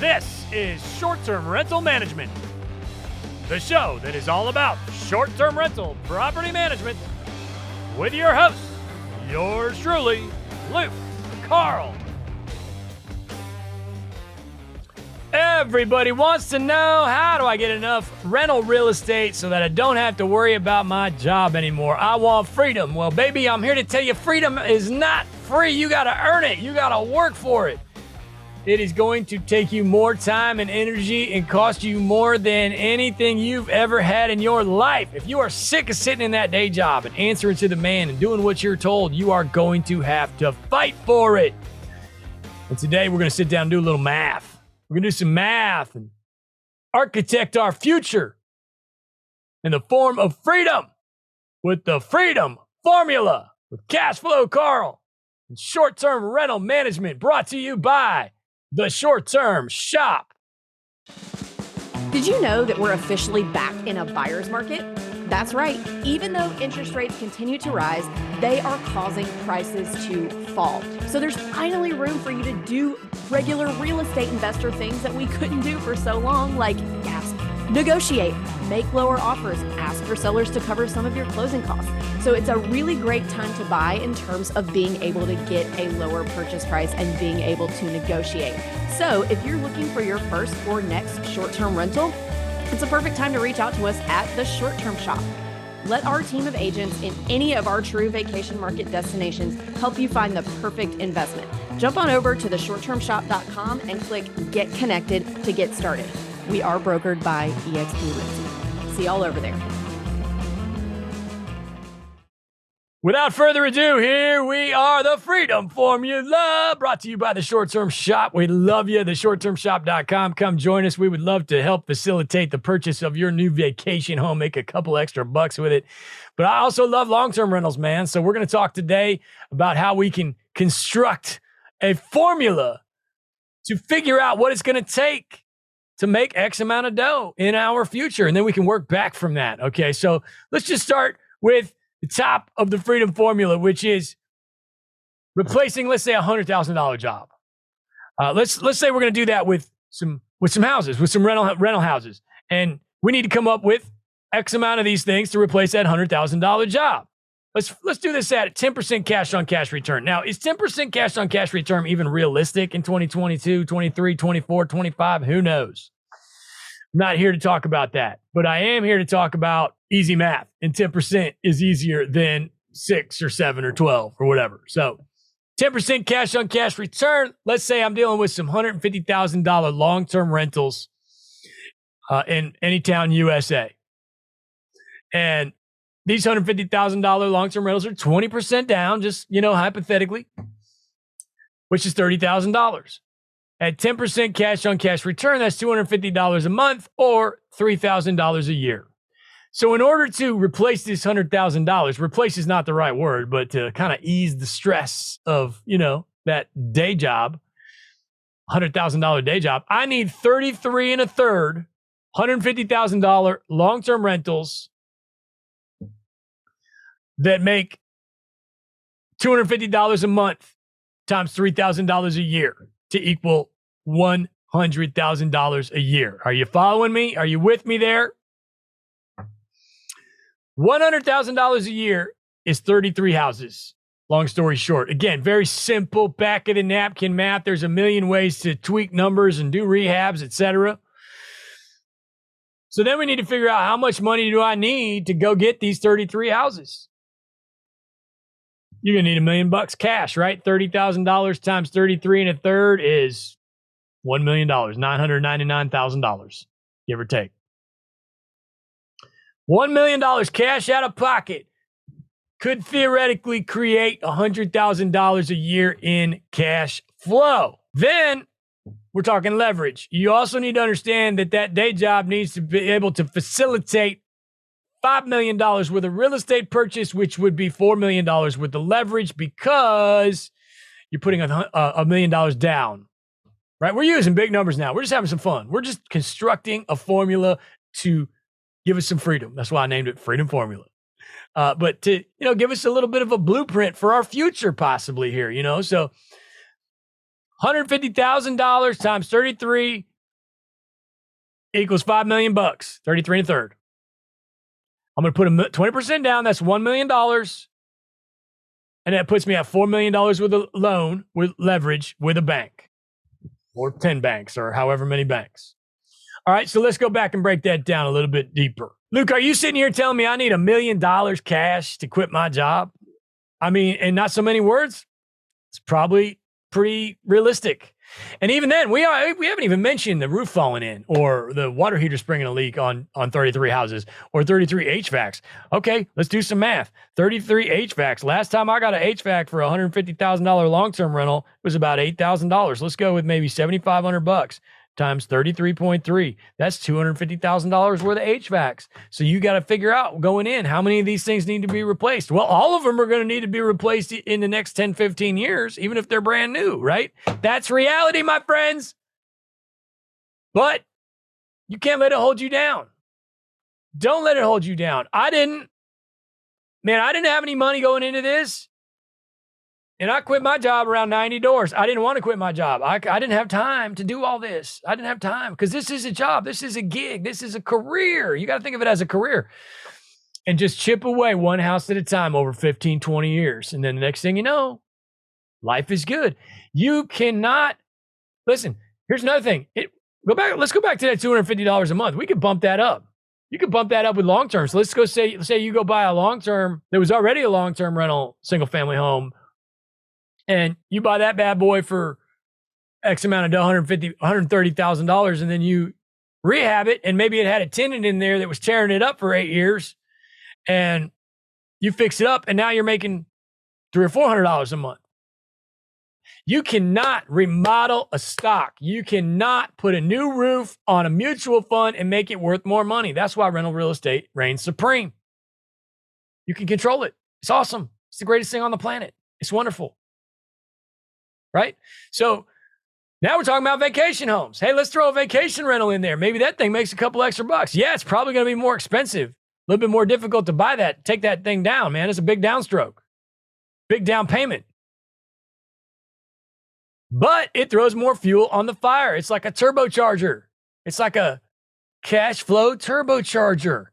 This is Short Term Rental Management, the show that is all about short term rental property management with your host, yours truly, Luke Carl. Everybody wants to know how do I get enough rental real estate so that I don't have to worry about my job anymore? I want freedom. Well, baby, I'm here to tell you freedom is not free. You got to earn it, you got to work for it. It is going to take you more time and energy and cost you more than anything you've ever had in your life. If you are sick of sitting in that day job and answering to the man and doing what you're told, you are going to have to fight for it. And today we're going to sit down and do a little math. We're going to do some math and architect our future in the form of freedom with the freedom formula with cash flow Carl and short term rental management brought to you by the short term shop. Did you know that we're officially back in a buyer's market? That's right. Even though interest rates continue to rise, they are causing prices to fall. So there's finally room for you to do regular real estate investor things that we couldn't do for so long, like ask, negotiate, make lower offers, ask for sellers to cover some of your closing costs. So it's a really great time to buy in terms of being able to get a lower purchase price and being able to negotiate. So if you're looking for your first or next short term rental, it's a perfect time to reach out to us at the Short Term Shop. Let our team of agents in any of our true vacation market destinations help you find the perfect investment. Jump on over to theshorttermshop.com and click Get Connected to get started. We are brokered by eXp Realty. See y'all over there. Without further ado, here we are, the Freedom Formula, brought to you by the Short Term Shop. We love you, the shorttermshop.com. Come join us. We would love to help facilitate the purchase of your new vacation home, make a couple extra bucks with it. But I also love long term rentals, man. So we're going to talk today about how we can construct a formula to figure out what it's going to take to make X amount of dough in our future. And then we can work back from that. Okay. So let's just start with the top of the freedom formula, which is replacing, let's say, a hundred thousand dollar job. Uh, let's let's say we're going to do that with some with some houses, with some rental rental houses, and we need to come up with X amount of these things to replace that hundred thousand dollar job. Let's let's do this at 10% cash on cash return. Now, is 10% cash on cash return even realistic in 2022, 23, 24, 25? Who knows? I'm not here to talk about that, but I am here to talk about easy math. And 10% is easier than six or seven or 12 or whatever. So 10% cash on cash return. Let's say I'm dealing with some $150,000 long term rentals uh, in Anytown, USA. And these $150,000 long term rentals are 20% down, just, you know, hypothetically, which is $30,000. At 10% cash on cash return, that's $250 a month or $3,000 a year. So, in order to replace this $100,000, replace is not the right word, but to kind of ease the stress of, you know, that day job, $100,000 day job, I need 33 and a third, $150,000 long term rentals that make $250 a month times $3,000 a year to equal $100,000 a year. Are you following me? Are you with me there? $100,000 a year is 33 houses. Long story short, again, very simple back of the napkin math. There's a million ways to tweak numbers and do rehabs, etc. So then we need to figure out how much money do I need to go get these 33 houses? You're to need a million bucks cash, right? $30,000 times 33 and a third is $1 million, $999,000, give or take. $1 million cash out of pocket could theoretically create $100,000 a year in cash flow. Then we're talking leverage. You also need to understand that that day job needs to be able to facilitate $5 million worth of real estate purchase, which would be $4 million worth of leverage because you're putting a, a million dollars down, right? We're using big numbers now. We're just having some fun. We're just constructing a formula to give us some freedom. That's why I named it Freedom Formula. Uh, but to, you know, give us a little bit of a blueprint for our future, possibly here, you know? So $150,000 times 33 equals 5 million bucks, 33 and a third. I'm going to put a 20% down. That's $1 million. And that puts me at $4 million with a loan with leverage with a bank or 10 banks or however many banks. All right. So let's go back and break that down a little bit deeper. Luke, are you sitting here telling me I need a million dollars cash to quit my job? I mean, in not so many words. It's probably pretty realistic. And even then, we are we haven't even mentioned the roof falling in or the water heater springing a leak on on 33 houses or 33 HVACs. Okay, let's do some math. 33 HVACs. Last time I got an HVAC for a $150,000 long-term rental was about $8,000. Let's go with maybe 7500 bucks times 33.3. That's $250,000 worth of HVACs. So you got to figure out going in how many of these things need to be replaced. Well, all of them are going to need to be replaced in the next 10, 15 years, even if they're brand new, right? That's reality, my friends. But you can't let it hold you down. Don't let it hold you down. I didn't. Man, I didn't have any money going into this. And I quit my job around 90 doors. I didn't want to quit my job. I, I didn't have time to do all this. I didn't have time because this is a job. This is a gig. This is a career. You got to think of it as a career and just chip away one house at a time over 15, 20 years. And then the next thing you know, life is good. You cannot, listen, here's another thing. It, go back, let's go back to that $250 a month. We could bump that up. You could bump that up with long term. So let's go say, say you go buy a long term, there was already a long term rental single family home and you buy that bad boy for X amount of 150, $130,000 and then you rehab it and maybe it had a tenant in there that was tearing it up for eight years and you fix it up and now you're making three or four hundred dollars a month. You cannot remodel a stock. You cannot put a new roof on a mutual fund and make it worth more money. That's why rental real estate reigns supreme. You can control it. It's awesome. It's the greatest thing on the planet. It's wonderful right? So now we're talking about vacation homes. Hey, let's throw a vacation rental in there. Maybe that thing makes a couple extra bucks. Yeah, it's probably going to be more expensive, a little bit more difficult to buy that, take that thing down, man. It's a big downstroke, big down payment. But it throws more fuel on the fire. It's like a turbocharger. It's like a cash flow turbocharger,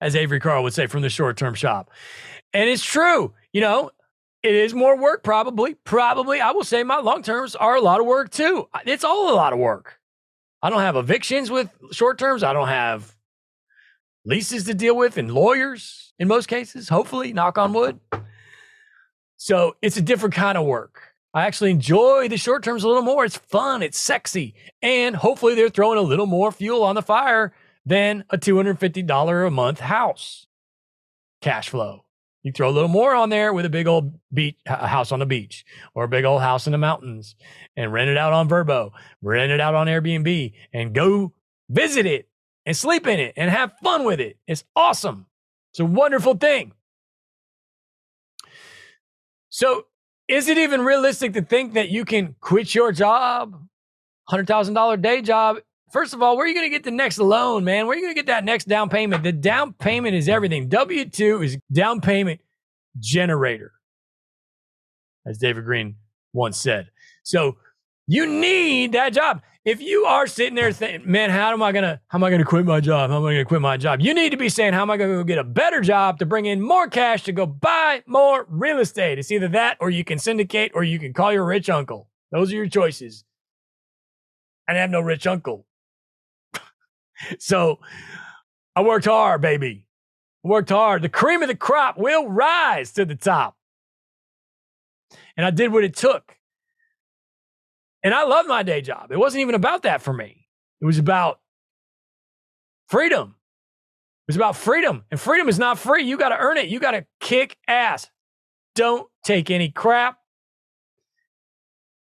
as Avery Carl would say from the short term shop. And it's true. You know, it is more work, probably. Probably. I will say my long terms are a lot of work too. It's all a lot of work. I don't have evictions with short terms. I don't have leases to deal with and lawyers in most cases, hopefully, knock on wood. So it's a different kind of work. I actually enjoy the short terms a little more. It's fun, it's sexy, and hopefully they're throwing a little more fuel on the fire than a $250 a month house cash flow. You throw a little more on there with a big old beach house on the beach or a big old house in the mountains and rent it out on Vrbo, rent it out on Airbnb and go visit it and sleep in it and have fun with it. It's awesome. It's a wonderful thing. So, is it even realistic to think that you can quit your job, $100,000 day job, First of all, where are you going to get the next loan, man? Where are you going to get that next down payment? The down payment is everything. W 2 is down payment generator, as David Greene once said. So you need that job. If you are sitting there thinking, man, how am I gonna how am I gonna quit my job? How am I gonna quit my job? You need to be saying, how am I gonna go get a better job to bring in more cash to go buy more real estate? It's either that or you can syndicate or you can call your rich uncle. Those are your choices. I have no rich uncle so I worked hard, baby. Worked hard. The cream of the crop will rise to the top. And I did what it took. And I loved my day job. It wasn't even about that for me. It was about freedom. It was about freedom. And freedom is not free. You got to earn it. You got to kick ass. Don't take any crap.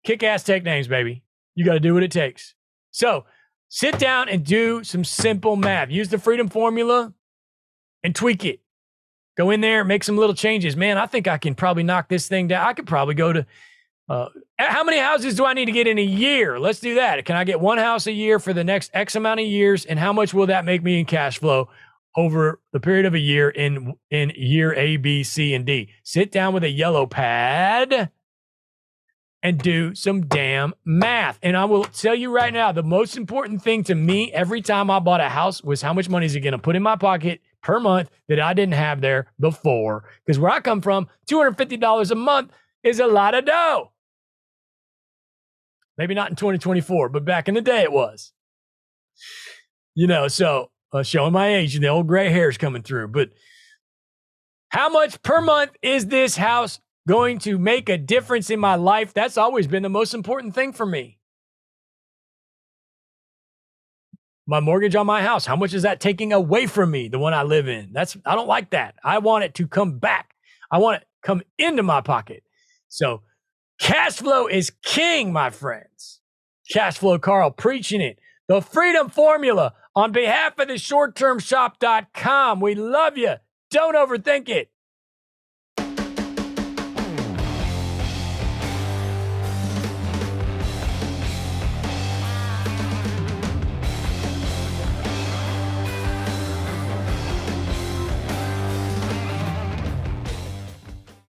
Kick ass, take names, baby. You got to do what it takes. So Sit down and do some simple math. Use the freedom formula and tweak it. Go in there, make some little changes. Man, I think I can probably knock this thing down. I could probably go to uh, how many houses do I need to get in a year? Let's do that. Can I get one house a year for the next X amount of years? And how much will that make me in cash flow over the period of a year in in year A, B, C, and D? Sit down with a yellow pad and do some damn math. And I will tell you right now, the most important thing to me every time I bought a house was how much money is it going to put in my pocket per month that I didn't have there before. Because where I come from, $250 a month is a lot of dough. Maybe not in 2024, but back in the day it was. You know, so uh, showing my age and the old gray hairs coming through. But how much per month is this house going to make a difference in my life? That's always been the most important thing for me. My mortgage on my house, how much is that taking away from me, the one I live in? That's I don't like that. I want it to come back. I want it come into my pocket. So cash flow is king, my friends. Cash flow Carl preaching it. The freedom formula on behalf of the shorttermshop.com. We love you. Don't overthink it.